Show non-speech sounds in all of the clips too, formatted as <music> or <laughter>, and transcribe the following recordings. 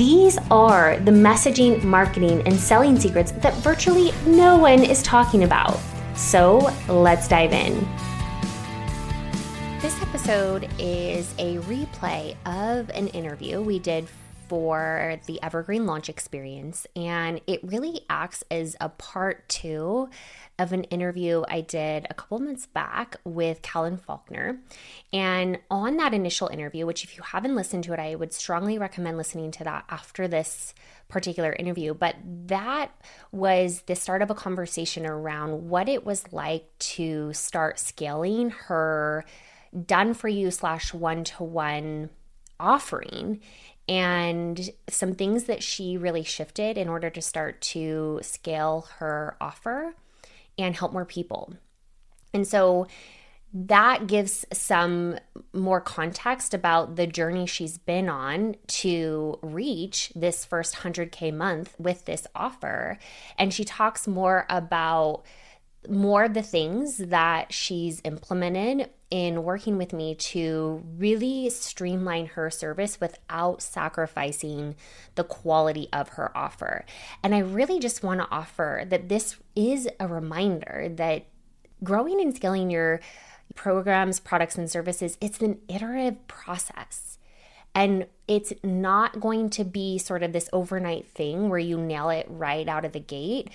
These are the messaging, marketing, and selling secrets that virtually no one is talking about. So let's dive in. This episode is a replay of an interview we did for the Evergreen launch experience, and it really acts as a part two of an interview I did a couple months back with Callan Faulkner. And on that initial interview, which if you haven't listened to it, I would strongly recommend listening to that after this particular interview. But that was the start of a conversation around what it was like to start scaling her done for you slash one to one offering and some things that she really shifted in order to start to scale her offer and help more people. And so that gives some more context about the journey she's been on to reach this first 100K month with this offer. And she talks more about more of the things that she's implemented in working with me to really streamline her service without sacrificing the quality of her offer. And I really just want to offer that this is a reminder that growing and scaling your programs, products, and services, it's an iterative process. And it's not going to be sort of this overnight thing where you nail it right out of the gate.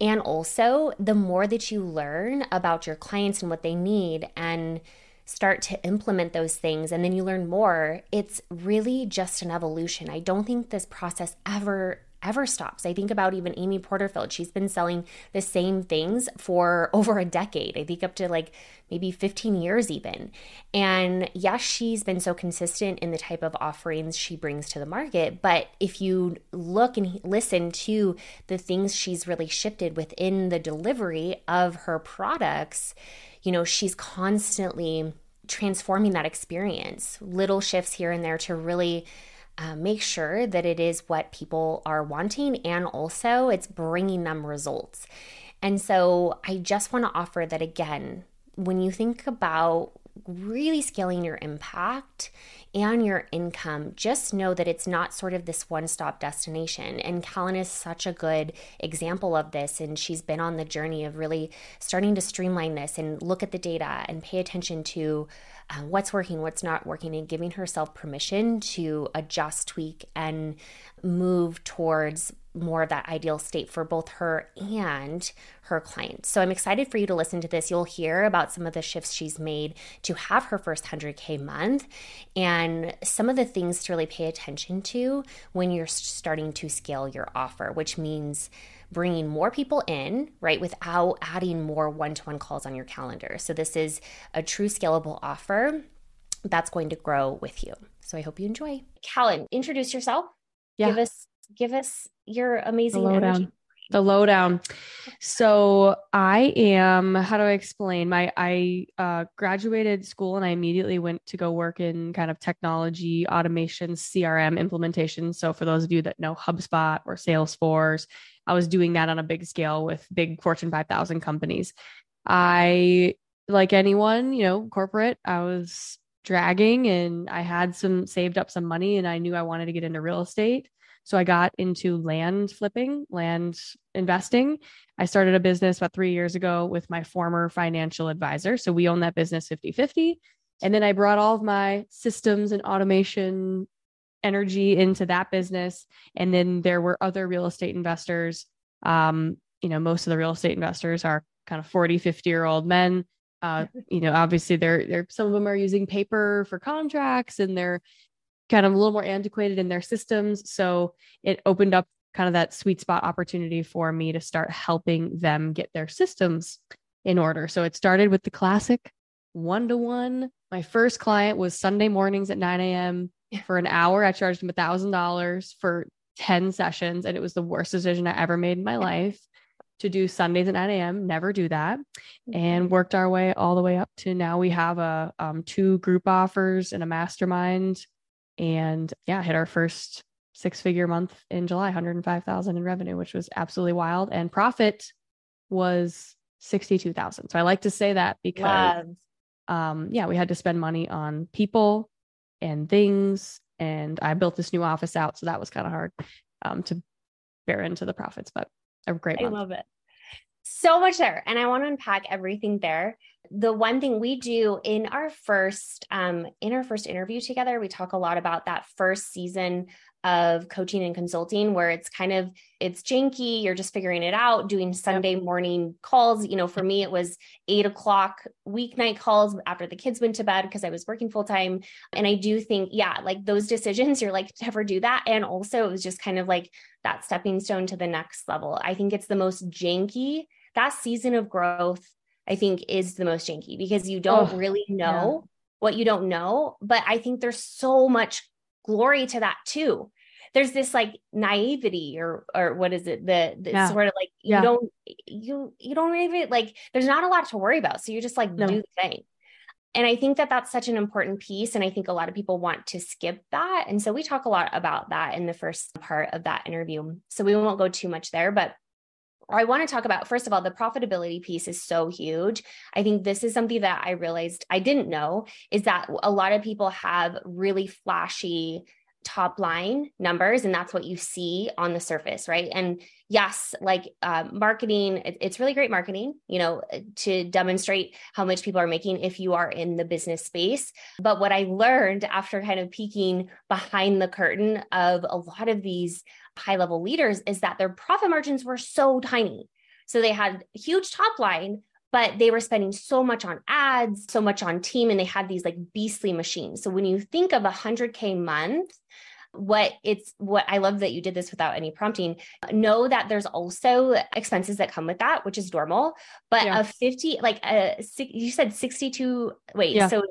And also, the more that you learn about your clients and what they need and start to implement those things and then you learn more, it's really just an evolution. I don't think this process ever ever stops. I think about even Amy Porterfield. She's been selling the same things for <laughs> over a decade. I think up to like maybe 15 years even. And yes, she's been so consistent in the type of offerings she brings to the market, but if you look and listen to the things she's really shifted within the delivery of her products, you know, she's constantly transforming that experience, little shifts here and there to really uh, make sure that it is what people are wanting and also it's bringing them results. And so I just want to offer that again, when you think about really scaling your impact and your income, just know that it's not sort of this one stop destination. And Callan is such a good example of this. And she's been on the journey of really starting to streamline this and look at the data and pay attention to uh, what's working, what's not working, and giving herself permission to adjust, tweak, and move towards more of that ideal state for both her and her clients. So I'm excited for you to listen to this. You'll hear about some of the shifts she's made to have her first 100K month and some of the things to really pay attention to when you're starting to scale your offer, which means bringing more people in, right, without adding more one to one calls on your calendar. So, this is a true scalable offer that's going to grow with you. So, I hope you enjoy. Callan, introduce yourself. Yeah. Give us give us your amazing the lowdown. energy. The lowdown. So I am. How do I explain? My I uh, graduated school and I immediately went to go work in kind of technology, automation, CRM implementation. So for those of you that know HubSpot or Salesforce, I was doing that on a big scale with big Fortune 5000 companies. I, like anyone, you know, corporate, I was dragging and I had some saved up some money and I knew I wanted to get into real estate. So I got into land flipping, land investing. I started a business about three years ago with my former financial advisor. So we own that business 50 50. And then I brought all of my systems and automation energy into that business. And then there were other real estate investors. Um, you know, most of the real estate investors are kind of 40, 50 year old men. Uh, <laughs> you know, obviously they're, they're, some of them are using paper for contracts and they're kind of a little more antiquated in their systems. So it opened up kind of that sweet spot opportunity for me to start helping them get their systems in order. So it started with the classic one to one. My first client was Sunday mornings at 9 a.m for an hour. I charged him a thousand dollars for 10 sessions and it was the worst decision I ever made in my life. to do Sundays at 9 a.m. Never do that, and worked our way all the way up to now we have a um, two group offers and a mastermind, and yeah, hit our first six figure month in July, 105,000 in revenue, which was absolutely wild, and profit was 62,000. So I like to say that because um, yeah, we had to spend money on people and things, and I built this new office out, so that was kind of hard um, to bear into the profits, but a great. I love it. So much there, and I want to unpack everything there. The one thing we do in our first um, in our first interview together, we talk a lot about that first season of coaching and consulting where it's kind of it's janky you're just figuring it out doing sunday morning calls. You know for me it was eight o'clock weeknight calls after the kids went to bed because i was working full time and i do think yeah like those decisions you're like never do that. And also it was just kind of like that stepping stone to the next level. I think it's the most janky that season of growth i think is the most janky because you don't oh, really know yeah. what you don't know but i think there's so much glory to that too there's this like naivety or or what is it the, the yeah. sort of like you yeah. don't you you don't even like there's not a lot to worry about so you just like no. do the thing and i think that that's such an important piece and i think a lot of people want to skip that and so we talk a lot about that in the first part of that interview so we won't go too much there but I want to talk about, first of all, the profitability piece is so huge. I think this is something that I realized I didn't know is that a lot of people have really flashy top line numbers and that's what you see on the surface right and yes like uh, marketing it, it's really great marketing you know to demonstrate how much people are making if you are in the business space but what i learned after kind of peeking behind the curtain of a lot of these high level leaders is that their profit margins were so tiny so they had huge top line but they were spending so much on ads, so much on team, and they had these like beastly machines. So when you think of a 100K month, what it's what I love that you did this without any prompting. Know that there's also expenses that come with that, which is normal. But yeah. a 50, like a you said 62, wait, yeah. so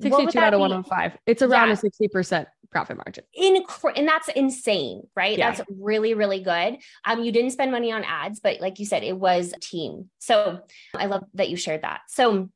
62 out of 105. It's around yeah. a 60% profit margin. Inc- and that's insane, right? Yeah. That's really, really good. Um, you didn't spend money on ads, but like you said, it was team. So I love that you shared that. So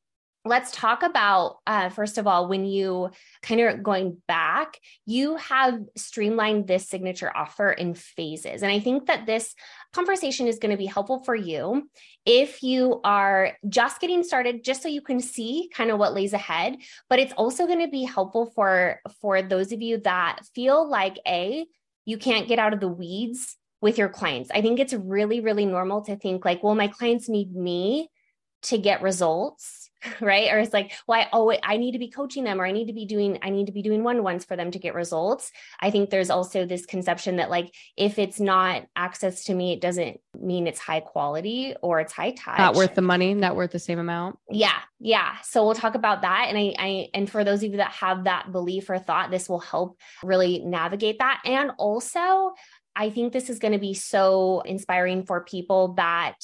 let's talk about uh, first of all when you kind of going back you have streamlined this signature offer in phases. And i think that this conversation is going to be helpful for you if you are just getting started just so you can see kind of what lays ahead. But it's also going to be helpful for for those of you that feel like a you can't get out of the weeds with your clients. I think it's really really normal to think like well my clients need me to get results <laughs> right? Or it's like well I, oh i need to be coaching them or i need to be doing i need to be doing one-on-ones for them to get results. I think there's also this conception that like if it's not access to me it doesn't mean it's high quality or it's high touch. Not worth the money not worth the same amount? Yeah yeah. So we'll talk about that and i i and for those of you that have that belief or thought this will help really navigate that. And also i think this is going to be so inspiring for people that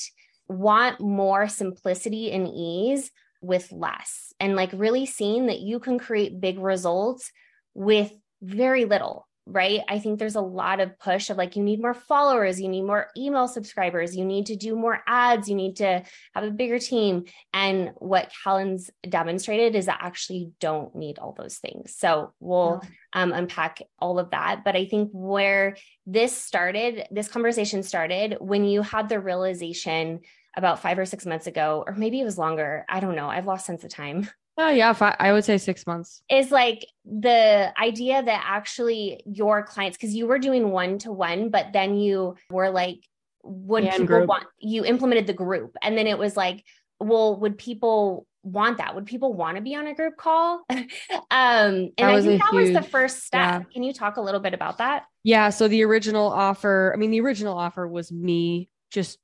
want more simplicity and ease with less and like really seeing that you can create big results with very little right? I think there's a lot of push of like you need more followers you need more email subscribers you need to do more ads you need to have a bigger team. And what Callan's demonstrated is that actually you don't need all those things. So we'll um, unpack all of that. But i think where this started this conversation started when you had the realization about five or six months ago, or maybe it was longer. I don't know. I've lost sense of time. <laughs> Oh, yeah. Five, I would say six months. Is like the idea that actually your clients, because you were doing one to one, but then you were like, would and people group. want, you implemented the group. And then it was like, well, would people want that? Would people want to be on a group call? <laughs> um, and I think that huge, was the first step. Yeah. Can you talk a little bit about that? Yeah. So the original offer, I mean, the original offer was me just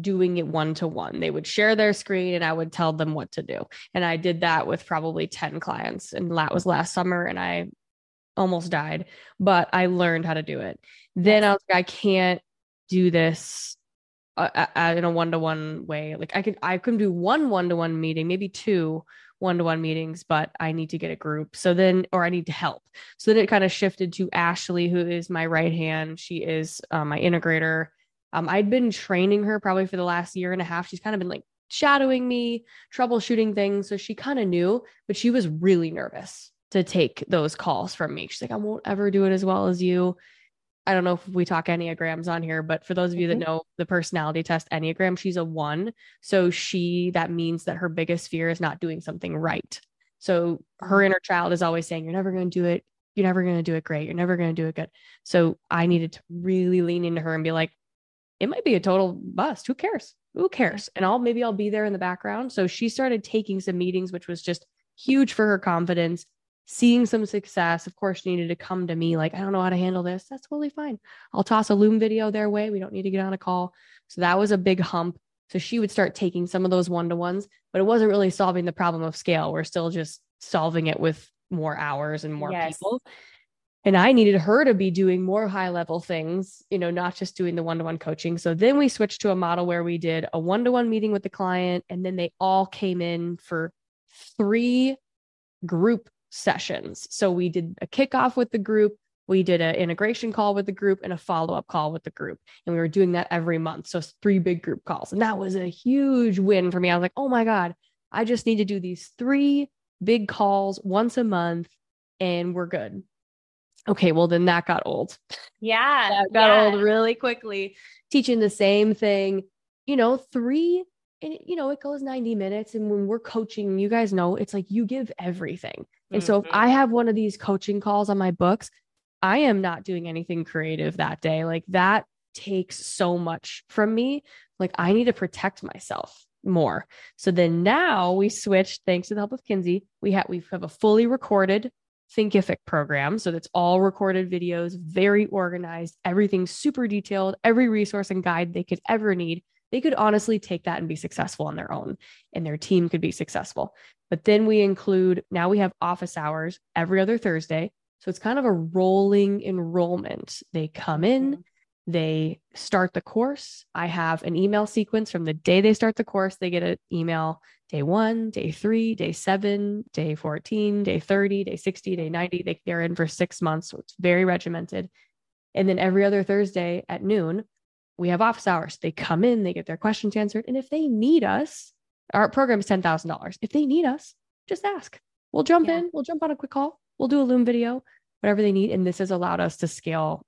doing it one to one. They would share their screen and I would tell them what to do. And I did that with probably 10 clients. And that was last summer and I almost died, but I learned how to do it. Then I was like, I can't do this uh, uh, in a one to one way. Like I could, I could do one one to one meeting, maybe two one to one meetings, but I need to get a group. So then, or I need to help. So then it kind of shifted to Ashley, who is my right hand. She is uh, my integrator Um, I'd been training her probably for the last year and a half. She's kind of been like shadowing me, troubleshooting things. So she kind of knew, but she was really nervous to take those calls from me. She's like, I won't ever do it as well as you. I don't know if we talk Enneagrams on here, but for those of you mm-hmm. that know the personality test Enneagram, she's a one. So she, that means that her biggest fear is not doing something right. So her inner child is always saying, You're never going to do it. You're never going to do it great. You're never going to do it good. So I needed to really lean into her and be like, It might be a total bust. Who cares? Who cares? And I'll maybe I'll be there in the background. So she started taking some meetings, which was just huge for her confidence seeing some success. Of course, she needed to come to me like, I don't know how to handle this. That's totally fine. I'll toss a Loom video their way. We don't need to get on a call. So that was a big hump. So she would start taking some of those one to ones, but it wasn't really solving the problem of scale. We're still just solving it with more hours and more yes. people. And I needed her to be doing more high level things, you know, not just doing the one to one coaching. So then we switched to a model where we did a one to one meeting with the client, and then they all came in for three group sessions. So we did a kickoff with the group, we did an integration call with the group and a follow-up call with the group. And we were doing that every month. So three big group calls. And that was a huge win for me. I was like, oh my God, I just need to do these three big calls once a month and we're good. Okay, well then that got old. Yeah. that got yeah. old really quickly. Teaching the same thing, you know, three and you know, it goes 90 minutes. And when we're coaching, you guys know it's like you give everything. And mm-hmm. so if mm-hmm. I have one of these coaching calls on my books, I am not doing anything creative that day. Like that takes so much from me. Like I need to protect myself more. So then now we switched, thanks to the help of Kinsey, we have we have a fully recorded Thinkific program. So that's all recorded videos, very organized, everything super detailed, every resource and guide they could ever need they could honestly take that and be successful on their own and their team could be successful. But then we include now we have office hours every other Thursday. So it's kind of a rolling enrollment. They come in, mm-hmm. they start the course. I have an email sequence from the day they start the course, they get an email day one, day three, day seven, day 14, day 30, day 60, day 90. They, they're in for six months. So it's very regimented. And then every other Thursday at noon, we have office hours. They come in, they get their questions answered. And if they need us, our program is $10,000. If they need us, just ask. We'll jump yeah. in, we'll jump on a quick call, we'll do a Loom video, whatever they need. And this has allowed us to scale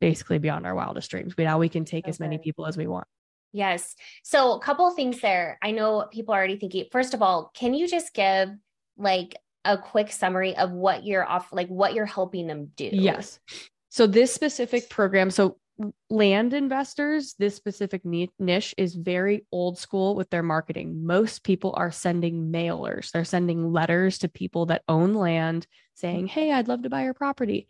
basically beyond our wildest dreams. We now we can take okay. as many people as we want. Yes. So a couple things there. I know people are already thinking, first of all, can you just give like a quick summary of what you're off, like what you're helping them do? Yes. So this specific program, so land investors, this specific niche is very old school with their marketing. Most people are sending mailers, they're sending letters to people that own land saying, Hey, I'd love to buy your property.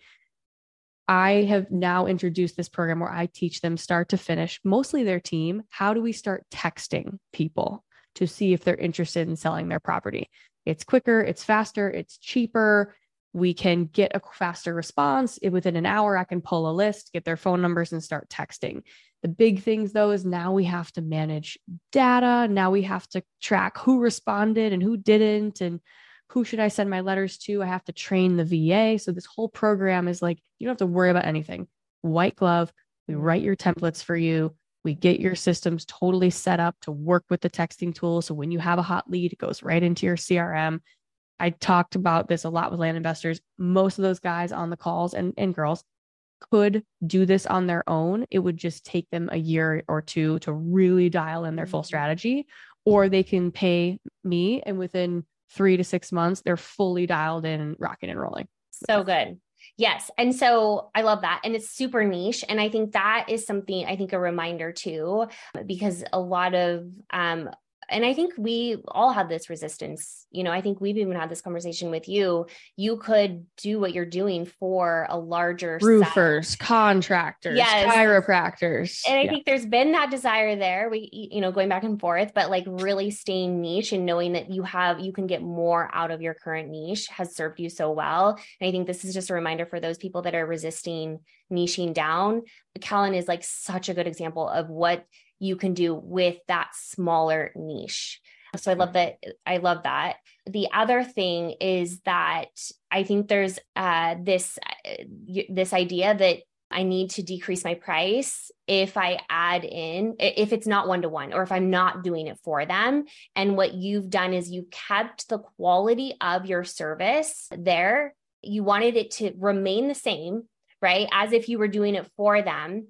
I have now introduced this program where I teach them start to finish, mostly their team. How do we start texting people to see if they're interested in selling their property? It's quicker, it's faster, it's cheaper we can get a faster response within an hour i can pull a list get their phone numbers and start texting the big things though is now we have to manage data now we have to track who responded and who didn't and who should i send my letters to? I have to train the va so this whole program is like you don't have to worry about anything. White glove we write your templates for you. We get your systems totally set up to work with the texting tool. So when you have a hot lead it goes right into your crm I talked about this a lot with land investors. Most of those guys on the calls and, and girls could do this on their own. It would just take them a year or two to really dial in their full mm-hmm. strategy, or they can pay me and within three to six months, they're fully dialed in, rocking and rolling. So good. Yes. And so I love that. And it's super niche. And I think that is something I think a reminder too, because a lot of um, and I think we all have this resistance. You know, I think we've even had this conversation with you. You could do what you're doing for a larger roofers, set. contractors, yes. chiropractors. And I yeah. think there's been that desire there. We, you know, going back and forth, but like really staying niche and knowing that you have, you can get more out of your current niche has served you so well. And I think this is just a reminder for those people that are resisting niching down. Callan is like such a good example of what you can do with that smaller niche. So I love that. I love that. The other thing is that I think there's uh, this uh, this idea that I need to decrease my price if I add in, if it's not one to one, or if I'm not doing it for them. And what you've done is you kept the quality of your service there. You wanted it to remain the same, right? As if you were doing it for them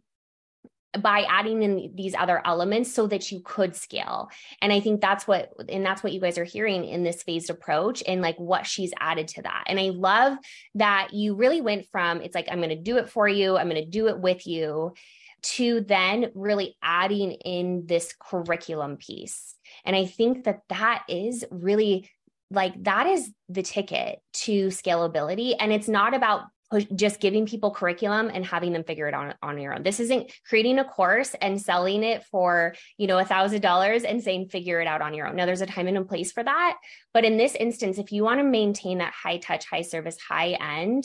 by adding in these other elements so that you could scale. And i think that's what and that's what you guys are hearing in this phased approach and like what she's added to that. And i love that you really went from it's like i'm going to do it for you i'm going to do it with you to then really adding in this curriculum piece. And i think that that is really like that is the ticket to scalability. And it's not about just giving people curriculum and having them figure it out on, on your own. This isn't creating a course and selling it for, you know, a thousand dollars and saying figure it out on your own. Now there's a time and a place for that. But in this instance, if you want to maintain that high touch, high service, high end,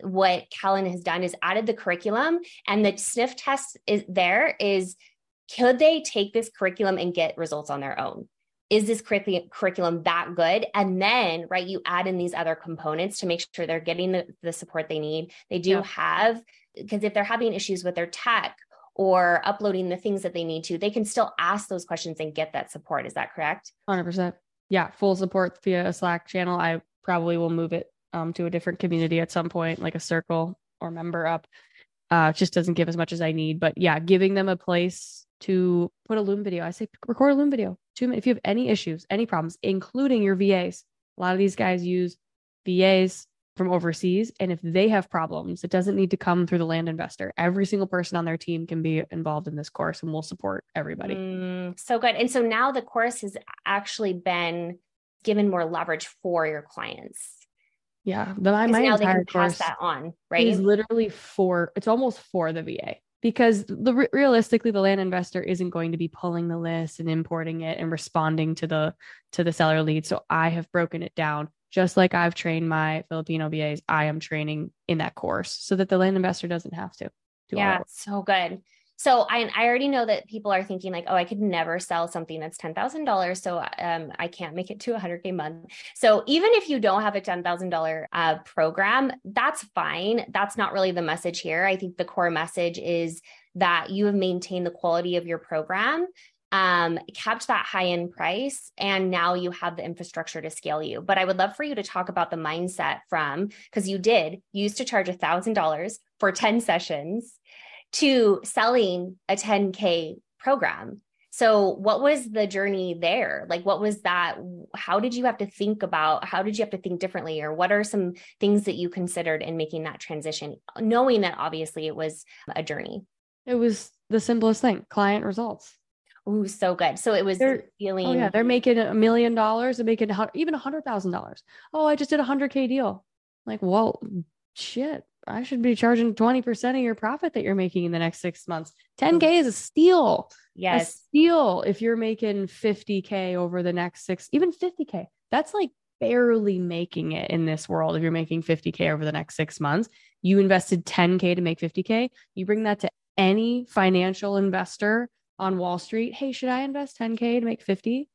what Callan has done is added the curriculum and the sniff test is there is could they take this curriculum and get results on their own? Is this curriculum that good? And then, right, you add in these other components to make sure they're getting the, the support they need. They do yeah. have, because if they're having issues with their tech or uploading the things that they need to, they can still ask those questions and get that support. Is that correct? 100%. Yeah, full support via a Slack channel. I probably will move it um, to a different community at some point, like a circle or MemberUp. Uh, just doesn't give as much as I need. But yeah, giving them a place to put a Loom video. I say record a Loom video. Two minutes. If you have any issues, any problems, including your VAs, a lot of these guys use VAs from overseas. And if they have problems, it doesn't need to come through the land investor. Every single person on their team can be involved in this course and we'll support everybody. Mm, so good. And so now the course has actually been given more leverage for your clients. Yeah, the, my, my entire course that on, right? Is literally for it's almost for the VA because the realistically the land investor isn't going to be pulling the list and importing it and responding to the to the seller lead. So i have broken it down. Just like i've trained my filipino vas i am training in that course so that the land investor doesn't have to yeah so good so I, I already know that people are thinking like, oh, I could never sell something that's ten thousand dollars, so um, I can't make it to a hundred k month. So even if you don't have a ten thousand uh, program, that's fine. That's not really the message here. I think the core message is that you have maintained the quality of your program um, kept that high end price, and now you have the infrastructure to scale you. But I would love for you to talk about the mindset from because you did you used to charge a thousand dollars for 10 sessions to selling a 10K program. So, what was the journey there? Like, what was that? How did you have to think about? How did you have to think differently? Or what are some things that you considered in making that transition, knowing that obviously it was a journey? It was the simplest thing client results. Oh, so good. So it was they're, feeling. Oh, yeah. They're making a million dollars. They're making even a hundred thousand dollars. Oh, I just did a hundred K deal. Like, well, shit. I should be charging 20% of your profit that you're making in the next six months. 10K is a steal. Yes. A steal if you're making 50K over the next six, even 50K. That's like barely making it in this world. If you're making 50K over the next six months, you invested 10K to make 50K. You bring that to any financial investor on Wall Street. Hey, should I invest 10K to make 50?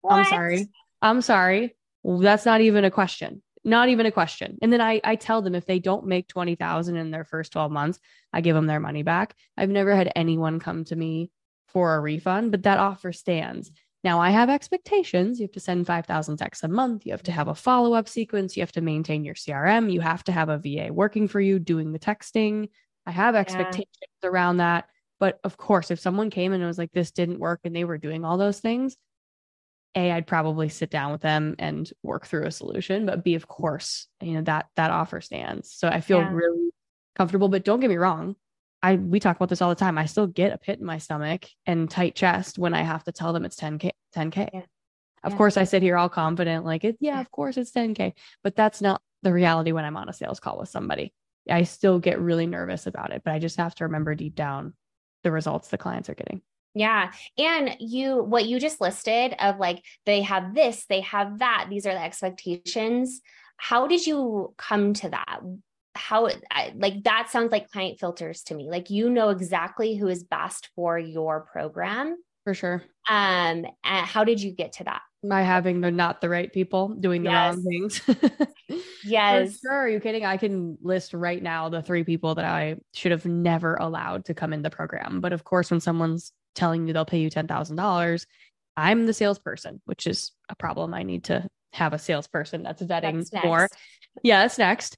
What? I'm sorry. I'm sorry. That's not even a question not even a question. And then I, I tell them if they don't make 20,000 in their first 12 months, I give them their money back. I've never had anyone come to me for a refund, but that offer stands. Now I have expectations. You have to send 5,000 texts a month. You have to have a follow up sequence. You have to maintain your CRM. You have to have a VA working for you doing the texting. I have expectations yeah. around that. But of course, if someone came and it was like, this didn't work and they were doing all those things, a i'd probably sit down with them and work through a solution but b of course you know that that offer stands so i feel yeah. really comfortable but don't get me wrong i we talk about this all the time i still get a pit in my stomach and tight chest when i have to tell them it's 10k 10k yeah. of yeah. course i sit here all confident like it yeah of course it's 10k but that's not the reality when i'm on a sales call with somebody i still get really nervous about it but i just have to remember deep down the results the clients are getting yeah. And you, what you just listed of like, they have this, they have that, these are the expectations. How did you come to that? How, like, that sounds like client filters to me. Like, you know exactly who is best for your program. For sure. Um, how did you get to that? by having the not the right people doing the yes. wrong things. <laughs> yes. For sure. Are you kidding? I can list right now the three people that I should have never allowed to come in the program. But of course, when someone's telling you they'll pay you $10,000, I'm the salesperson, which is a problem. I need to have a salesperson that's vetting that's more. Yeah, that's next.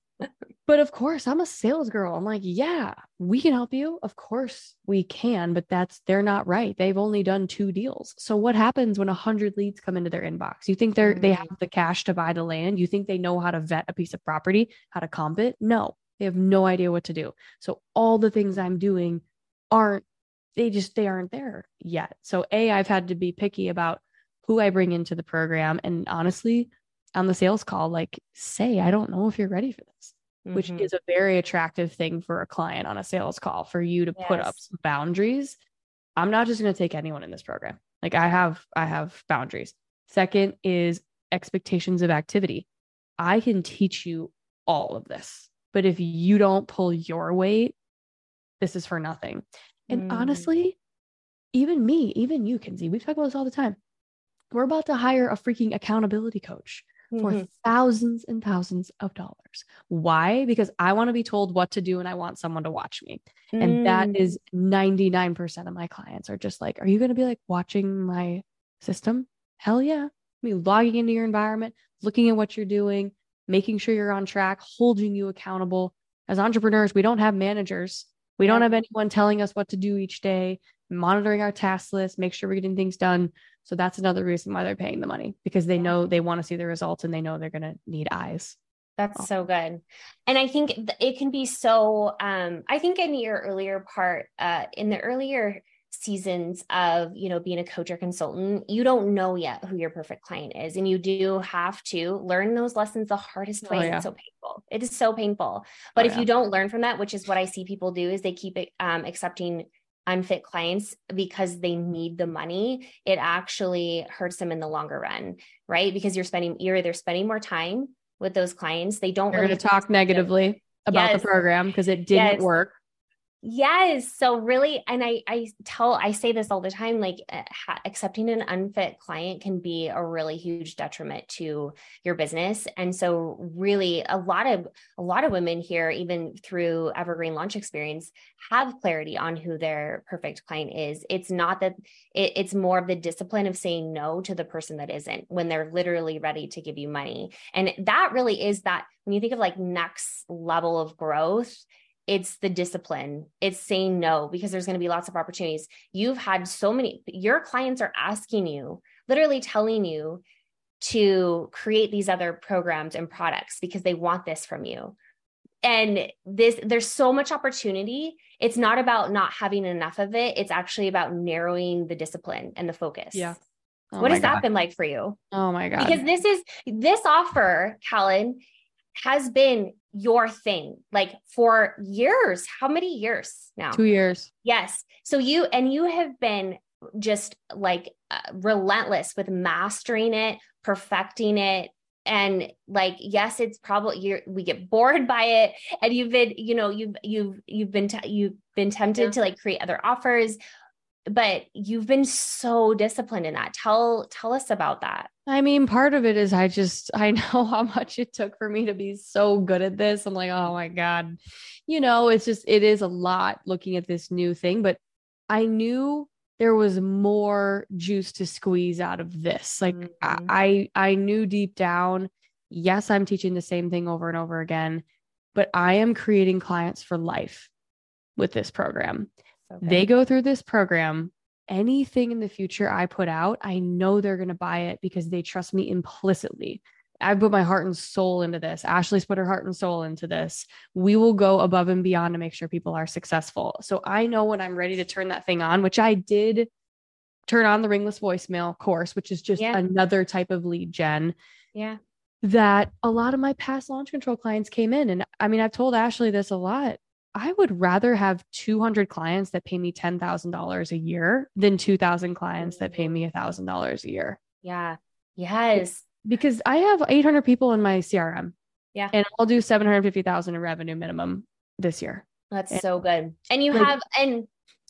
but of course, I'm a sales girl. I'm like, yeah, we can help you. Of course, we can, but that's they're not right. They've only done two deals. So what happens when a hundred leads come into their inbox? You think they're mm-hmm. they have the cash to buy the land? You think they know how to vet a piece of property, how to comp it? No, they have no idea what to do. So all the things I'm doing aren't they just they aren't there yet. So a I've had to be picky about who I bring into the program and honestly on the sales call like say I don't know if you're ready for this. Mm-hmm. Which is a very attractive thing for a client on a sales call for you to yes. put up some boundaries. I'm not just going to take anyone in this program. Like I have I have boundaries. Second is expectations of activity. I can teach you all of this. But if you don't pull your weight, this is for nothing. And mm. honestly, even me, even you, Kinsey, we talk about this all the time. We're about to hire a freaking accountability coach mm-hmm. for thousands and thousands of dollars. Why? Because I want to be told what to do and I want someone to watch me. Mm. And that mm. 99% of my clients are just like, Are you going to be like watching my system? Hell yeah. I mean, logging into your environment, looking at what you're doing, making sure you're on track, holding you accountable. As entrepreneurs, we don't have managers. We don't have anyone telling us what to do each day, monitoring our task list, make sure we're getting things done. So that's another reason why they're paying the money because they know they want to see the results and they know they're going to need eyes. That's so good. And I think it can be so um I think in your earlier part uh in the earlier seasons of you know being a coach or consultant you don't know yet who your perfect client is and you do have to learn those lessons the hardest oh, way oh, yeah. it's so painful it is so painful but oh, if yeah. you don't learn from that which is what i see people do is they keep um, accepting unfit clients because they need the money it actually hurts them in the longer run right because you're spending you're either spending more time with those clients they don't really going to talk negatively about yes. the program because it didn't yes. work Yes. So really, and I I tell I say this all the time. Like uh, accepting an unfit client can be a really huge detriment to your business. And so, really, a lot of a lot of women here, even through Evergreen Launch Experience, have clarity on who their perfect client is. It's not that it, it's more of the discipline of saying no to the person that isn't when they're literally ready to give you money. And that really is that when you think of like next level of growth it's the discipline. It's saying no because there's going to be lots of opportunities. You've had so many your clients are asking you literally telling you to create these other programs and products because they want this from you. And this there's so much opportunity. It's not about not having enough of it. It's actually about narrowing the discipline and the focus. Yeah. Oh what has God. that been like for you? Oh my god. Because this is this offer Callan has been your thing like for years. How many years now? Two years. Yes. So you, and you have been just like uh, relentless with mastering it, perfecting it. And like, yes, it's probably you we get bored by it. And you've been, you know, you've, you've, you've been, t- you've been tempted yeah. to like create other offers but you've been so disciplined in that. Tell tell us about that. I mean part of it is i just <laughs> i know how much it took for me to be so good at this. I'm like oh my god. You know it's just it is a lot looking at this new thing but i knew there was more juice to squeeze out of this. Like mm-hmm. i i knew deep down yes i'm teaching the same thing over and over again but i am creating clients for life with this program Okay. They go through this program. Anything in the future I put out, I know they're going to buy it because they trust me implicitly. I put my heart and soul into this. Ashley's put her heart and soul into this. We will go above and beyond to make sure people are successful. So I know when I'm ready to turn that thing on, which I did turn on the ringless voicemail course, which is just yeah. another type of lead gen. Yeah. That a lot of my past launch control clients came in. And I mean, I've told Ashley this a lot. I would rather have 200 clients that pay me $10,000 a year than 2,000 clients that pay me $1,000 a year. Yeah. Yes. Because I have 800 people in my CRM. Yeah. And I'll do 750,000 in revenue minimum this year. That's and, so good. And you like, have, and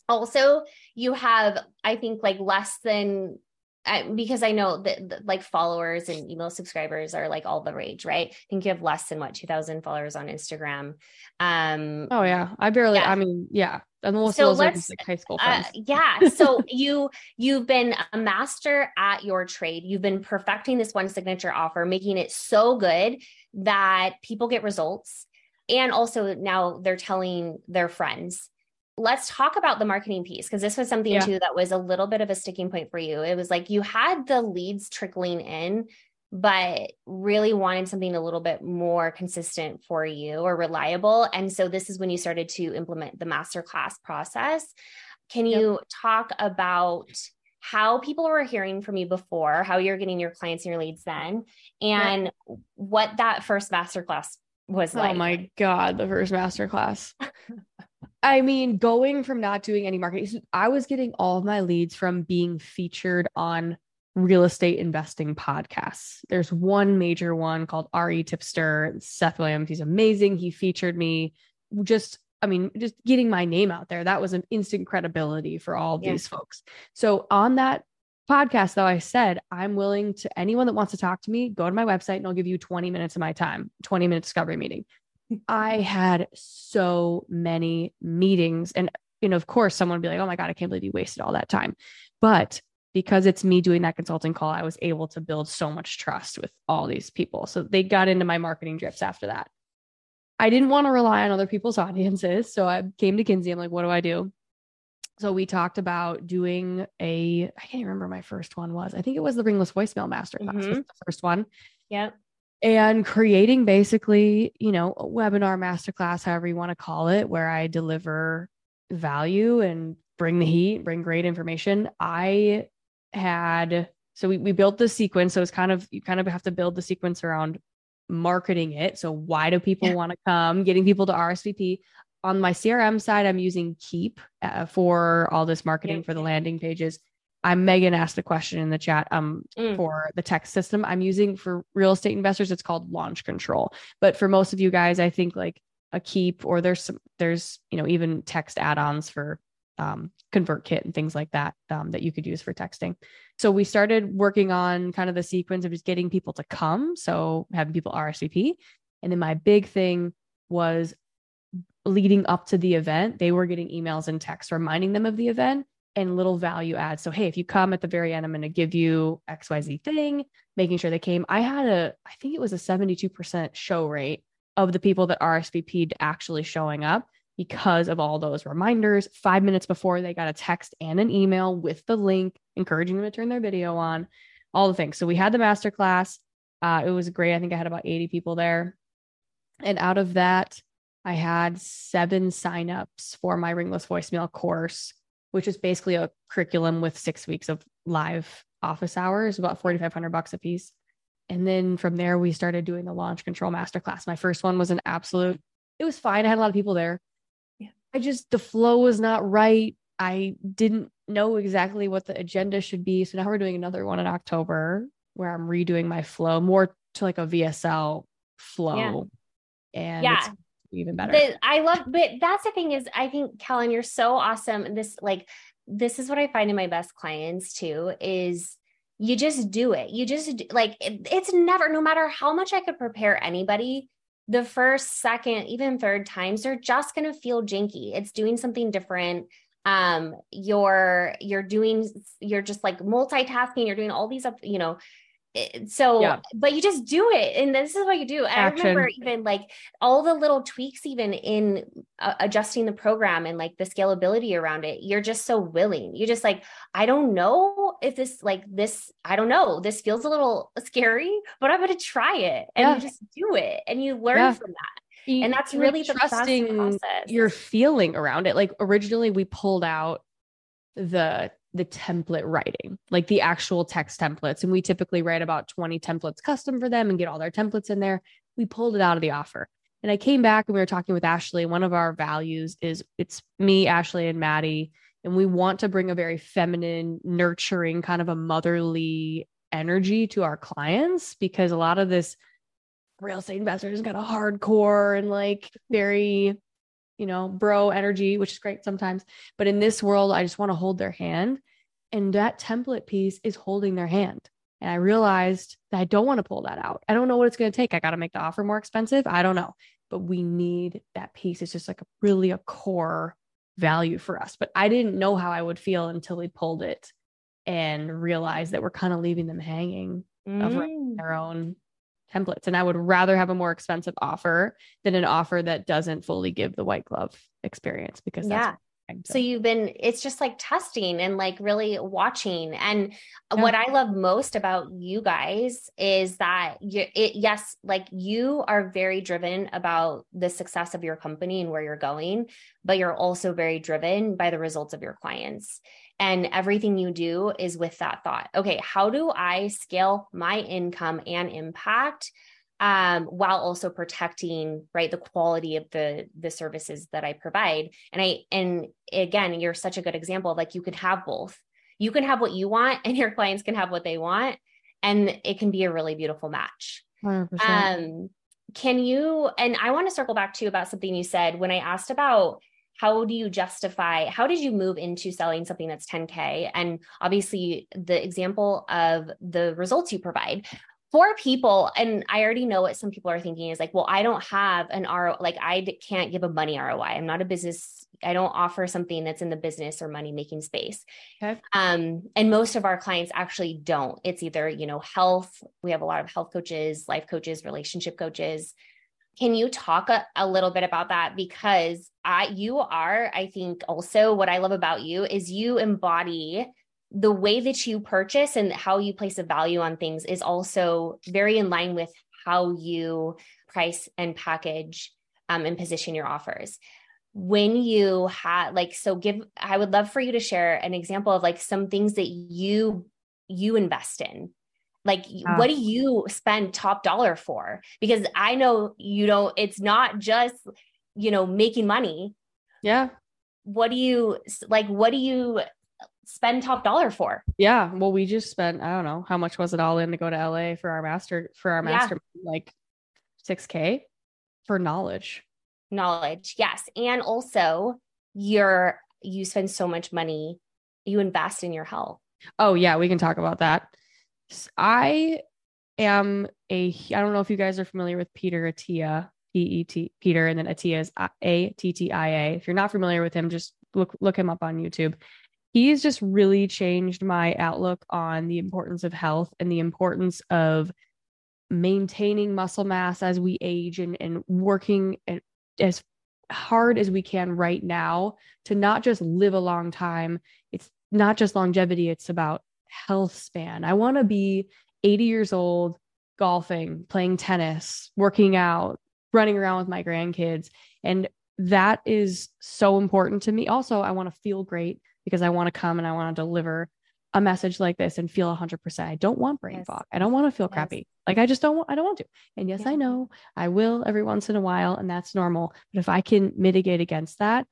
also you have, I think like less than I, because I know that, that, like followers and email subscribers are like all the rage, right? I think you have less than what 2000 followers on Instagram. Um Oh yeah. I barely yeah. I mean, yeah. And most so of those are like high school uh, friends. Uh, yeah. So <laughs> you you've been a master at your trade. You've been perfecting this one signature offer, making it so good that people get results. And also now they're telling their friends let's talk about the marketing piece because this was something yeah. too that was a little bit of a sticking point for you. It was like you had the leads trickling in, but really wanted something a little bit more consistent for you or reliable. And so this is when you started to implement the masterclass process. Can you yep. talk about how people were hearing from you before, how you're getting your clients and your leads then, and yep. what that first masterclass was oh like? Oh my God, the first masterclass. <laughs> I mean, going from not doing any marketing, I was getting all of my leads from being featured on real estate investing podcasts. There's one major one called REtipster. Seth Williams, he's amazing. He featured me just, I mean, just getting my name out there. That was an instant credibility for all yeah. these folks. So on that podcast, though, I said, I'm willing to anyone that wants to talk to me, go to my website and I'll give you 20 minutes of my time, 20 minute discovery meeting. I had so many meetings. And, you know, of course, someone would be like, oh my God, I can't believe you wasted all that time. But because it's me doing that consulting call, I was able to build so much trust with all these people. So they got into my marketing drifts after that. I didn't want to rely on other people's <laughs> audiences. So I came to Kinsey. I'm like, what do I do? So we talked about doing a, I can't remember my first one was. I think it was the Ringless Voicemail Masterclass mm-hmm. was the first one. Yep and creating basically, you know, a webinar masterclass, however you want to call it, where I deliver value and bring the heat, bring great information. I had so we, we built the sequence. So it's kind of you kind of have to build the sequence around marketing it. So why do people yeah. want to come? Getting people to RSVP. On my CRM side, I'm using Keap uh, for all this marketing yeah. for the landing pages. I'm Megan asked a question in the chat um mm. for the text system I'm using for real estate investors. It's called Launch Control. But for most of you guys, I think like a Keap or there's some there's you know even text add-ons for um, ConvertKit and things like that um, that you could use for texting. So we started working on kind of the sequence of just getting people to come. So having people RSVP. And then my big thing was leading up to the event, they were getting emails and texts reminding them of the event and little value adds. So, hey, if you come at the very end, I'm going to give you XYZ thing, making sure they came. I had a, I think it was a 72% show rate of the people that RSVP'd actually showing up because of all those reminders. Five minutes before they got a text and an email with the link, encouraging them to turn their video on, all the things. So, we had the masterclass. Uh, it was great. I think I had about 80 people there. And out of that, I had seven signups for my ringless voicemail course which is basically a curriculum with six weeks of live office hours, about 4,500 bucks a piece. And then from there, we started doing the launch control masterclass. My first one was an absolute, it was fine. I had a lot of people there. Yeah. I just, the flow was not right. I didn't know exactly what the agenda should be. So now we're doing another one in October where I'm redoing my flow more to like a VSL flow. Yeah. And yeah even better. The, I love, but that's the thing is, I think Callan, you're so awesome. This like, this is what I find in my best clients too is you just do it. You just like it, it's never, no matter how much I could prepare anybody, the first, second, even third times, they're just gonna feel janky. It's doing something different. Um, you're you're doing, you're just like multitasking. You're doing all these up, you know, so yeah. but you just do it and this is what you do. I remember even like all the little tweaks even in uh, adjusting the program and like the scalability around it you're just so willing. You're just like i don't know if this like this i don't know this feels a little scary but i'm going to try it. And yeah. you just do it and you learn yeah. from that. You, and that's really the trusting your feeling around it. Like originally we pulled out the the template writing, like the actual text templates. And we typically write about 20 templates custom for them and get all their templates in there. We pulled it out of the offer. And I came back and we were talking with Ashley. One of our values is it's me, Ashley, and Maddie. And we want to bring a very feminine, nurturing, kind of a motherly energy to our clients because a lot of this real estate investors got a hardcore and like very you know, bro energy, which is great sometimes. But in this world, I just want to hold their hand And that template piece is holding their hand. And I realized that I don't want to pull that out. I don't know what it's going to take. I got to make the offer more expensive. I don't know. But we need that piece. It's just like a, really a core value for us. But I didn't know how I would feel until we pulled it and realized that we're kind of leaving them hanging mm. of their own templates. And I would rather have a more expensive offer than an offer that doesn't fully give the white glove experience because yeah. So you've been, it's just like testing and like really watching. And yeah. what I love most about you guys is that you, it, yes, like you are very driven about the success of your company and where you're going, but you're also very driven by the results of your clients. And everything you do is with that thought. Okay, how do I scale my income and impact um, while also protecting right the quality of the the services that I provide. And I and again, you're such a good example. Like you can have both. You can have what you want, and your clients can have what they want, and it can be a really beautiful match. 100%. Um, can you? And I want to circle back to you about something you said when I asked about how do you justify how did you move into selling something that's 10k and obviously the example of the results you provide. For people and i already know what some people are thinking is like well i don't have an ro like i can't give a money roi i'm not a business i don't offer something that's in the business or money making space. Okay. um, and most of our clients actually don't. It's either you know health we have a lot of health coaches life coaches relationship coaches can you talk a, a little bit about that? Because i you are i think also what i love about you is you embody the way that you purchase and how you place a value on things is also very in line with how you price and package um, and position your offers. When you had like so give i would love for you to share an example of like some things that you you invest in like yeah. what do you spend top dollar for because i know you know it's not just you know making money yeah what do you like what do you spend top dollar for. Yeah. Well, we just spent, I don't know, how much was it all in to go to LA for our master, for our master, yeah. like 6K for knowledge. Knowledge. Yes. And also, you're, you spend so much money, you invest in your health. Oh, yeah. We can talk about that. I am a, I don't know if you guys are familiar with Peter Attia. P E T Peter, and then Attia is A T T I A. If you're not familiar with him, just look look him up on YouTube he's just really changed my outlook on the importance of health and the importance of maintaining muscle mass as we age and, and working as hard as we can right now to not just live a long time. It's not just longevity, it's about health span. I want to be 80 years old, golfing, playing tennis, working out, running around with my grandkids. And that is so important to me. Also, I want to feel great because I want to come and I want to deliver a message like this and feel 100%. I don't want brain yes. fog. I don't want to feel yes. crappy. Like I just don't want I don't want to. And yes, yeah. I know I will every once in a while and that's normal, but if I can mitigate against that,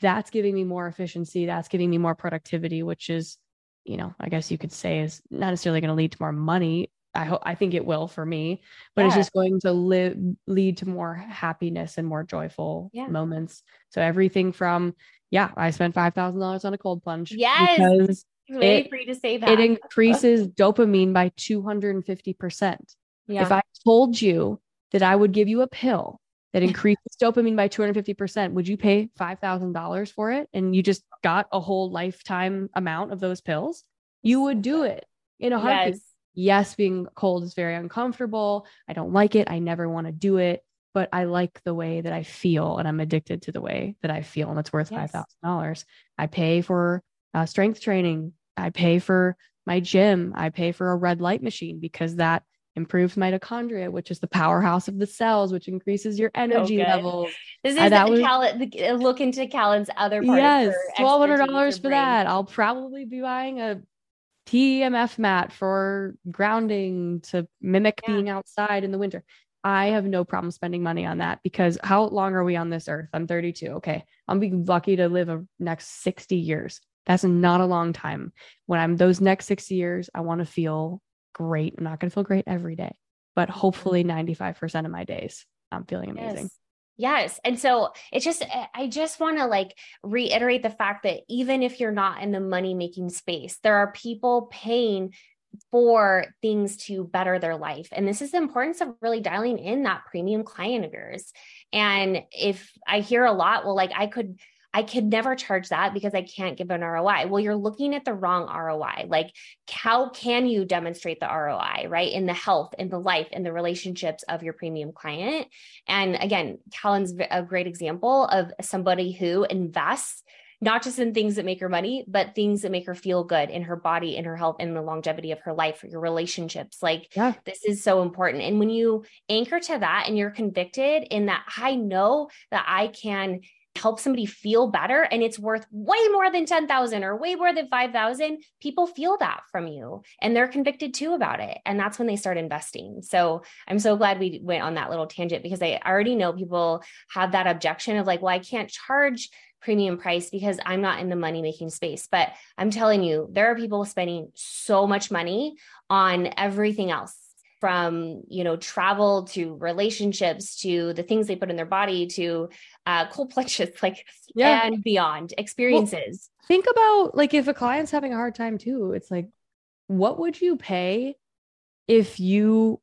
that's giving me more efficiency, that's giving me more productivity, which is, you know, I guess you could say is not necessarily going to lead to more money. I hope I think it will for me, but yeah. it's just going to live lead to more happiness and more joyful yeah. moments. So everything from yeah, I spent five thousand dollars on a cold plunge. Yes, because it, for you to say that. It increases dopamine by two hundred and fifty percent. If I told you that I would give you a pill that increases dopamine by 250%, would you pay $5,000 for it? And you just got a whole lifetime amount of those pills? You would do it in a heartbeat. Yes. yes, being cold is very uncomfortable. I don't like it. I never want to do it but I like the way that I feel and I'm addicted to the way that I feel and it's worth yes. $5,000. I pay for uh, strength training. I pay for my gym. I pay for a red light machine because that improves mitochondria, which is the powerhouse of the cells, which increases your energy levels. This is uh, that was, Cal- look into Callan's other part. Yes, twelve hundred dollars for that. I'll probably be buying a TMF mat for grounding to mimic yeah. being outside in the winter. I have no problem spending money on that because how long are we on this earth? I'm 32. Okay. I'll be lucky to live a next 60 years. That's not a long time. When I'm those next 60 years, I want to feel great. I'm not going to feel great every day, but hopefully 95% of my days, I'm feeling amazing. Yes. Yes. And so it's just, eh, I just want to like reiterate the fact that even if you're not in the money making space, there are people paying for things to better their life. And this is the importance of really dialing in that premium client of yours. And if I hear a lot, well, like I could I could never charge that because I can't give an ROI. Well, you're looking at the wrong ROI. Like, how can you demonstrate the ROI, right? In the health, in the life, in the relationships of your premium client. And again, Callan's a great example of somebody who invests not just in things that make her money, but things that make her feel good in her body, in her health, in the longevity of her life, your relationships. Like yeah. this is so important. And when you anchor to that and you're convicted in that, I know that I can help somebody feel better and it's worth way more than 10,000 or way more than 5,000, people feel that from you and they're convicted too about it. And that's when they start investing. So I'm so glad we went on that little tangent because I already know people have that objection of like, well, I can't charge premium price because I'm not in the money making space. But I'm telling you, there are people spending so much money on everything else from you know travel to relationships to the things they put in their body to uh cold <laughs> plunges like yeah. and beyond experiences well, think about like if a client's having a hard time too it's like what would you pay if you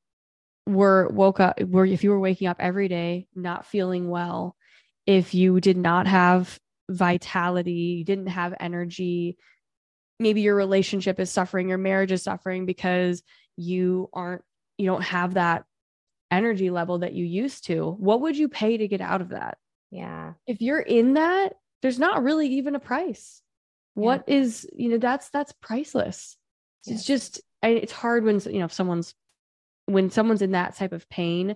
were woke up were if you were waking up every day not feeling well if you did not have vitality you didn't have energy maybe your relationship is suffering your marriage is suffering because you aren't you don't have that energy level that you used to, what would you pay to get out of that? Yeah. If you're in that, there's not really even a price. Yeah. What is, you know, that's that's priceless. It's just it's hard when you know if someone's when someone's in that type of pain,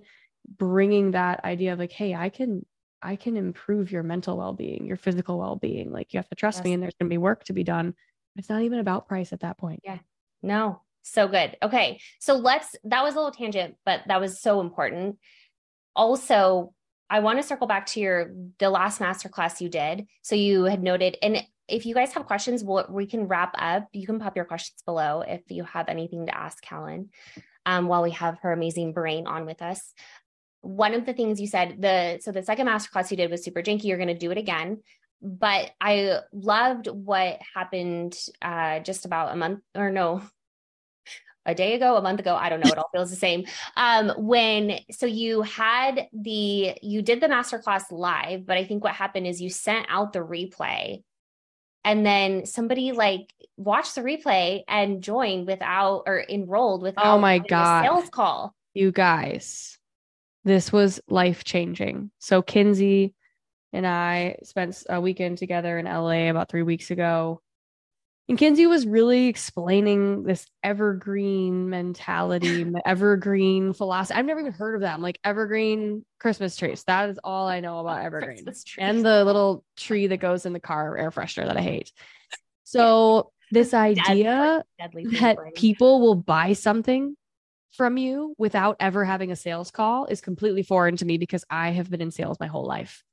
bringing that idea of like, hey, I can I can improve your mental well-being, your physical well-being. Like you have to trust yes. me and there's going to be work to be done. It's not even about price at that point. Yeah. No, so good. Okay. So let's, that was a little tangent, but that was so important. Also, I want to circle back to your, the last masterclass you did. So you had noted, and if you guys have questions, we'll, we can wrap up. You can pop your questions below if you have anything to ask Callan um, while we have her amazing brain on with us. One of the things you said, the so the second masterclass you did was super janky. You're going to do it again but I loved what happened uh, just about a month or no, a day ago, a month ago, I don't know, it all feels the same. Um, when so you had the you did the masterclass live, but I think what happened is you sent out the replay and then somebody like watched the replay and joined without or enrolled without oh my god sales call. You guys, this was life changing. So Kinsey and I spent a weekend together in LA about three weeks ago and Kinsey was really explaining this evergreen mentality, <laughs> evergreen philosophy. I've never even heard of that. I'm like evergreen Christmas trees. That is all I know about evergreen. And the little tree that goes in the car air freshener that I hate. So this idea deadly, deadly that people will buy something from you without ever having a sales call is completely foreign to me because I have been in sales my whole life.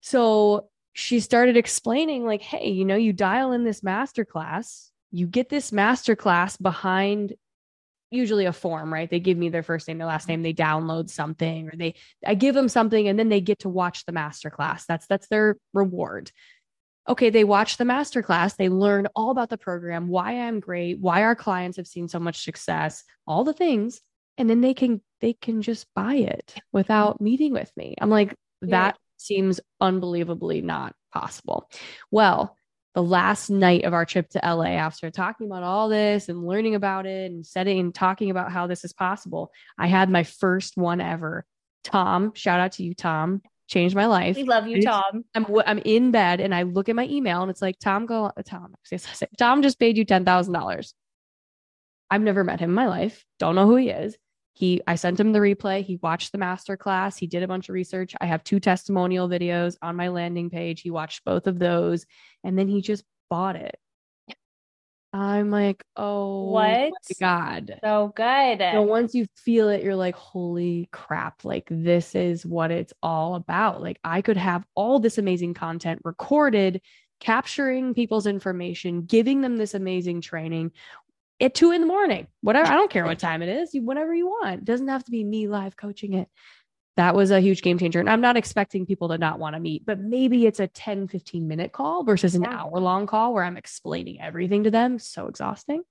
So she started explaining like hey you know you dial in this master class you get this master class behind usually a form right? They give me their first name their last name they download something or they i give them something and then they get to watch the master class that's that's their reward. Okay they watch the master class they learn all about the program why i'm great why our clients have seen so much success all the things and then they can they can just buy it without meeting with me. I'm like that seems unbelievably not possible. Well, the last night of our trip to LA, after talking about all this and learning about it and setting and talking about how this is possible, I had my first one ever. Tom, shout out to you, Tom. Changed my life. We love you, Tom. I'm I'm in bed and I look at my email and it's like Tom go Tom Tom just paid you ten thousand dollars. I've never met him in my life. Don't know who he is. He, I sent him the replay. He watched the master class. He did a bunch of research. I have two testimonial videos on my landing page. He watched both of those and then he just bought it. I'm like, oh, what? God. So good. So once you feel it, you're like, holy crap. Like, this is what it's all about. Like, I could have all this amazing content recorded, capturing people's information, giving them this amazing training at two in the morning, whatever. I don't care what <laughs> time it is, you, whatever you want. It doesn't have to be me live coaching it. that was a huge game changer. And I'm not expecting people to not want to meet, but maybe it's a 10, 15 minute call versus an hour long call where I'm explaining everything to them. So exhausting.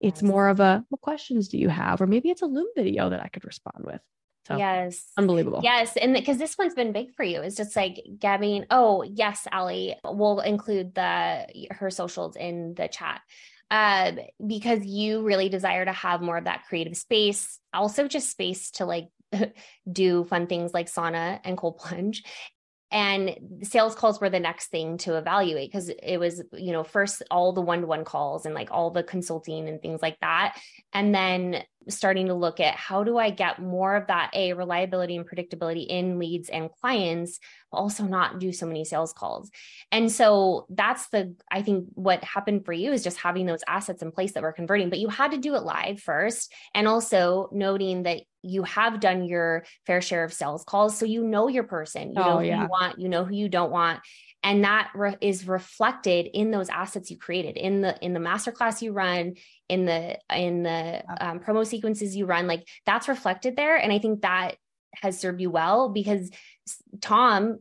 It's more of a what questions do you have? Or maybe it's a Loom video that I could respond with. So, yes. Unbelievable. Yes. And because this one's been big for you, it's just like Gabby, oh, yes, Ali, we'll include the her socials in the chat. Uh, because you really desire to have more of that creative space, also just space to like <laughs> do fun things like sauna and cold plunge and sales calls were the next thing to evaluate because it was you know first all the one-to-one calls and like all the consulting and things like that and then starting to look at how do i get more of that a reliability and predictability in leads and clients but also not do so many sales calls. And so that's the i think what happened for you is just having those assets in place that were converting but you had to do it live first and also noting that you have done your fair share of sales calls so you know your person you know oh, who yeah. you want you know who you don't want and that re- is reflected in those assets you created in the in the masterclass you run in the in the um, promo sequences you run like that's reflected there and i think that has served you well because tom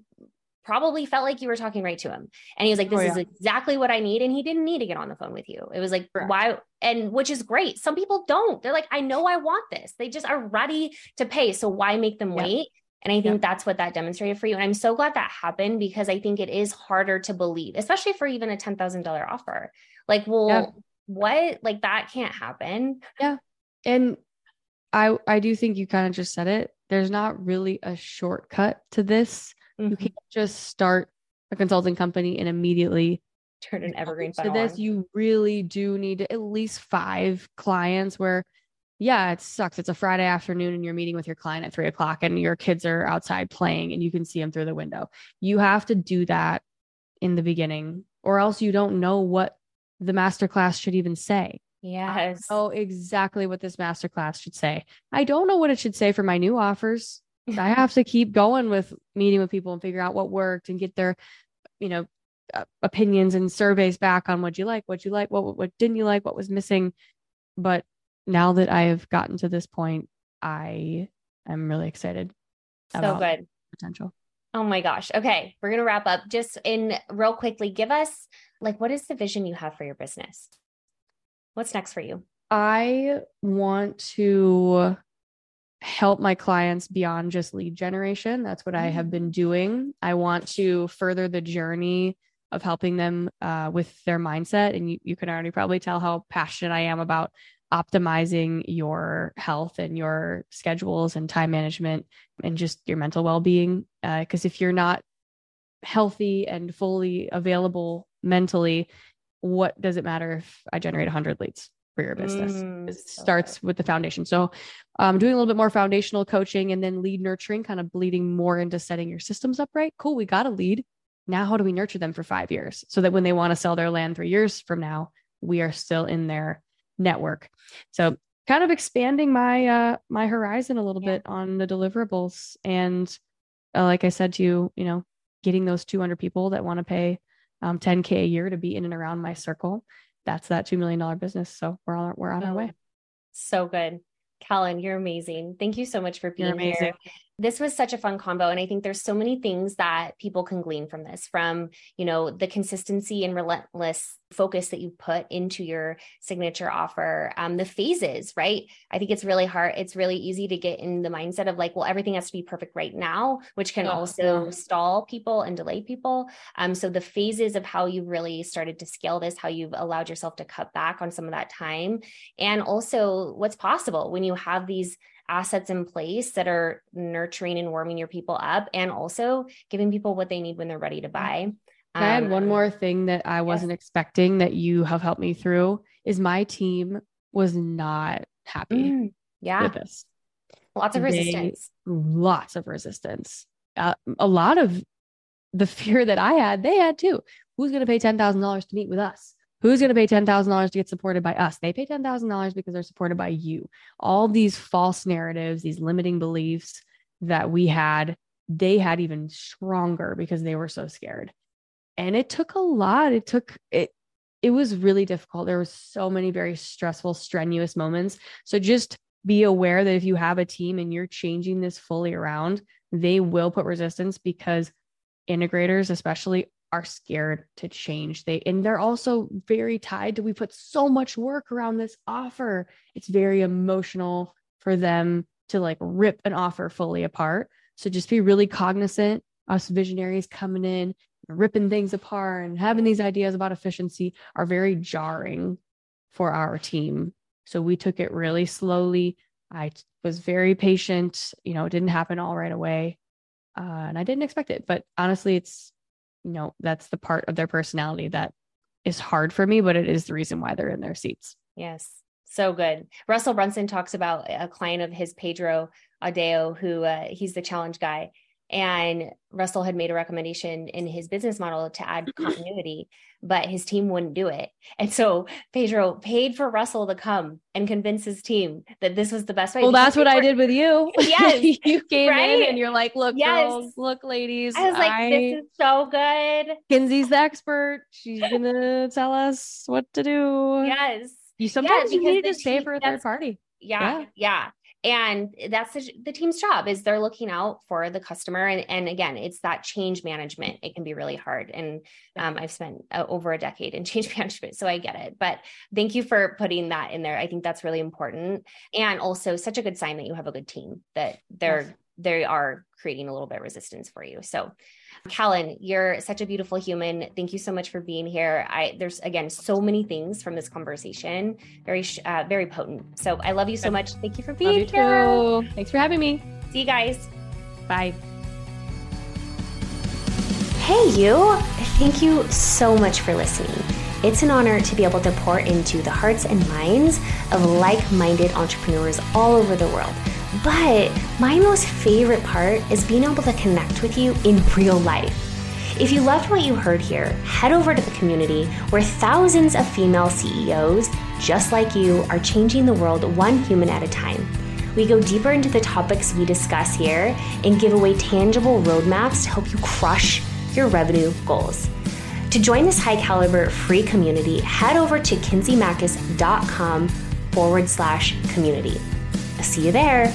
probably felt like you were talking right to him. And he was like, oh, This oh, yeah. is exactly what I need. And he didn't need to get on the phone with you. It was like, Correct. why? And which is great. Some people don't. They're like, I know I want this. They just are ready to pay. So why make them wait? And I think that's what that demonstrated for you. And I'm so glad that happened because I think it is harder to believe, especially for even a $10,000 offer. Like, well, what? Like that can't happen. Yeah. And I I do think you kind of just said it. There's not really a shortcut to this. Mm-hmm. You can't just start a consulting company and immediately turn an evergreen to this. On. You really do need at least five clients where, yeah, it sucks. It's a Friday afternoon and you're meeting with your client at three o'clock and your kids are outside playing and you can see them through the window. You have to do that in the beginning, or else you don't know what the masterclass should even say. Yes. Oh, exactly what this masterclass should say. I don't know what it should say for my new offers. I have to keep going with meeting with people and figure out what worked and get their, you know, uh, opinions and surveys back on what you like, what you like, what what didn't you like, what was missing. But now that I have gotten to this point, I am really excited. So good potential. Oh my gosh. Okay, we're gonna wrap up. Just in real quickly, give us like what is the vision you have for your business? What's next for you? I want to help my clients beyond just lead generation. That's what mm-hmm. I have mm. been doing. I want to further the journey of helping them uh, with their mindset. And you, you can already probably tell how passionate I am about optimizing your health and your schedules and time management and just your mental well being. Because uh, if you're not healthy and fully available mentally, what does it matter if I generate 100 leads? For your business. Mm, it starts with the foundation. So, um, doing a little bit more foundational coaching and then lead nurturing, kind of bleeding more into setting your systems up right. Cool. We got a lead. Now, how do we nurture them for five years so that when they want to sell their land three years from now, we are still in their network? So, kind of expanding my uh, my horizon a little yeah. bit on the deliverables, and uh, like I said to you, you know, getting those 200 people that want to pay um, 10k a year to be in and around my circle that's that $2 million business. So we're on, we're on oh, our way. So good. Callan, you're amazing. Thank you so much for being here this was such a fun combo and i think there's so many things that people can glean from this from you know the consistency and relentless focus that you put into your signature offer um, the phases right? I think it's really hard it's really easy to get in the mindset of like well everything has to be perfect right now which can oh, also stall people and delay people. Um, so the phases of how you really started to scale this how you've allowed yourself to cut back on some of that time and also what's possible when you have these assets in place that are nurturing and warming your people up and also giving people what they need when they're ready to buy. Um, I had one more thing that I wasn't yes. expecting that you have helped me through is my team was not happy mm, yeah. with this. Lots of they, resistance. lots of resistance. Uh, a lot of the <laughs> fear that I had, they had too. Who's going to pay $10,000 to meet with us? Who's going to pay $10,000 to get supported by us? They pay $10,000 because they're supported by you. All these false narratives, these limiting beliefs that we had, they had even stronger because they were so scared. And it took a lot. It took it it was really difficult. There was so many very stressful, strenuous moments. So just be aware that if you have a team and you're changing this fully around, they will put resistance because integrators, especially, are scared to change. They and they're also very tied to we put so much work around this offer. It's very emotional for them to like rip an offer fully apart. So just be really cognizant. Us visionaries coming in, ripping things apart and having these ideas about efficiency are very jarring for our team. So we took it really slowly. I was very patient. You know, it didn't happen all right away. Uh, and I didn't expect it. But honestly, it's, you know, that's the part of their personality that is hard for me, but it is the reason why they're in their seats. Yes. So good. Russell Brunson talks about a client of his, Pedro Adao, who uh, he's the challenge guy. And Russell had made a recommendation in his business model to add mm-hmm. continuity, but his team wouldn't do it. And so Pedro paid for Russell to come and convince his team that this was the best way. Well, that's what were, I did with you. <laughs> <laughs> Yes. you came right? in and you're like, look, yes. girls, look, ladies. I was like, I, this is so good. Kinsey's the expert. She's going to tell us what to do. Yes. You sometimes yeah, you need to stay for a third party. Yeah, yeah. Yeah and that's the, the, team's job is they're looking out for the customer. And, and again it's that change management. It can be really hard. And um, i've spent uh, over a decade in <laughs> change management so i get it. But thank you for putting that in there. I think that's really important. And also such a good sign that you have a good team that they're yes. They are creating a little bit of resistance for you so Callan, you're such a beautiful human. Thank you so much for being here. I there's again so many things from this conversation, very uh, very potent. So I love you so much. Thank you for being you here. Too. Thanks for having me. See you guys. Bye. Hey you. Thank you so much for listening. It's an honor to be able to pour into the hearts and minds of like-minded entrepreneurs all over the world but my most favorite part is being able to connect with you in real life. If you loved what you heard here, head over to the community where thousands of female CEOs just like you are changing the world one human at a time. We go deeper into the topics we discuss here and give away tangible roadmaps to help you crush your revenue goals. To join this high caliber free community, head over to kinseymachos.com forward slash community. See you there.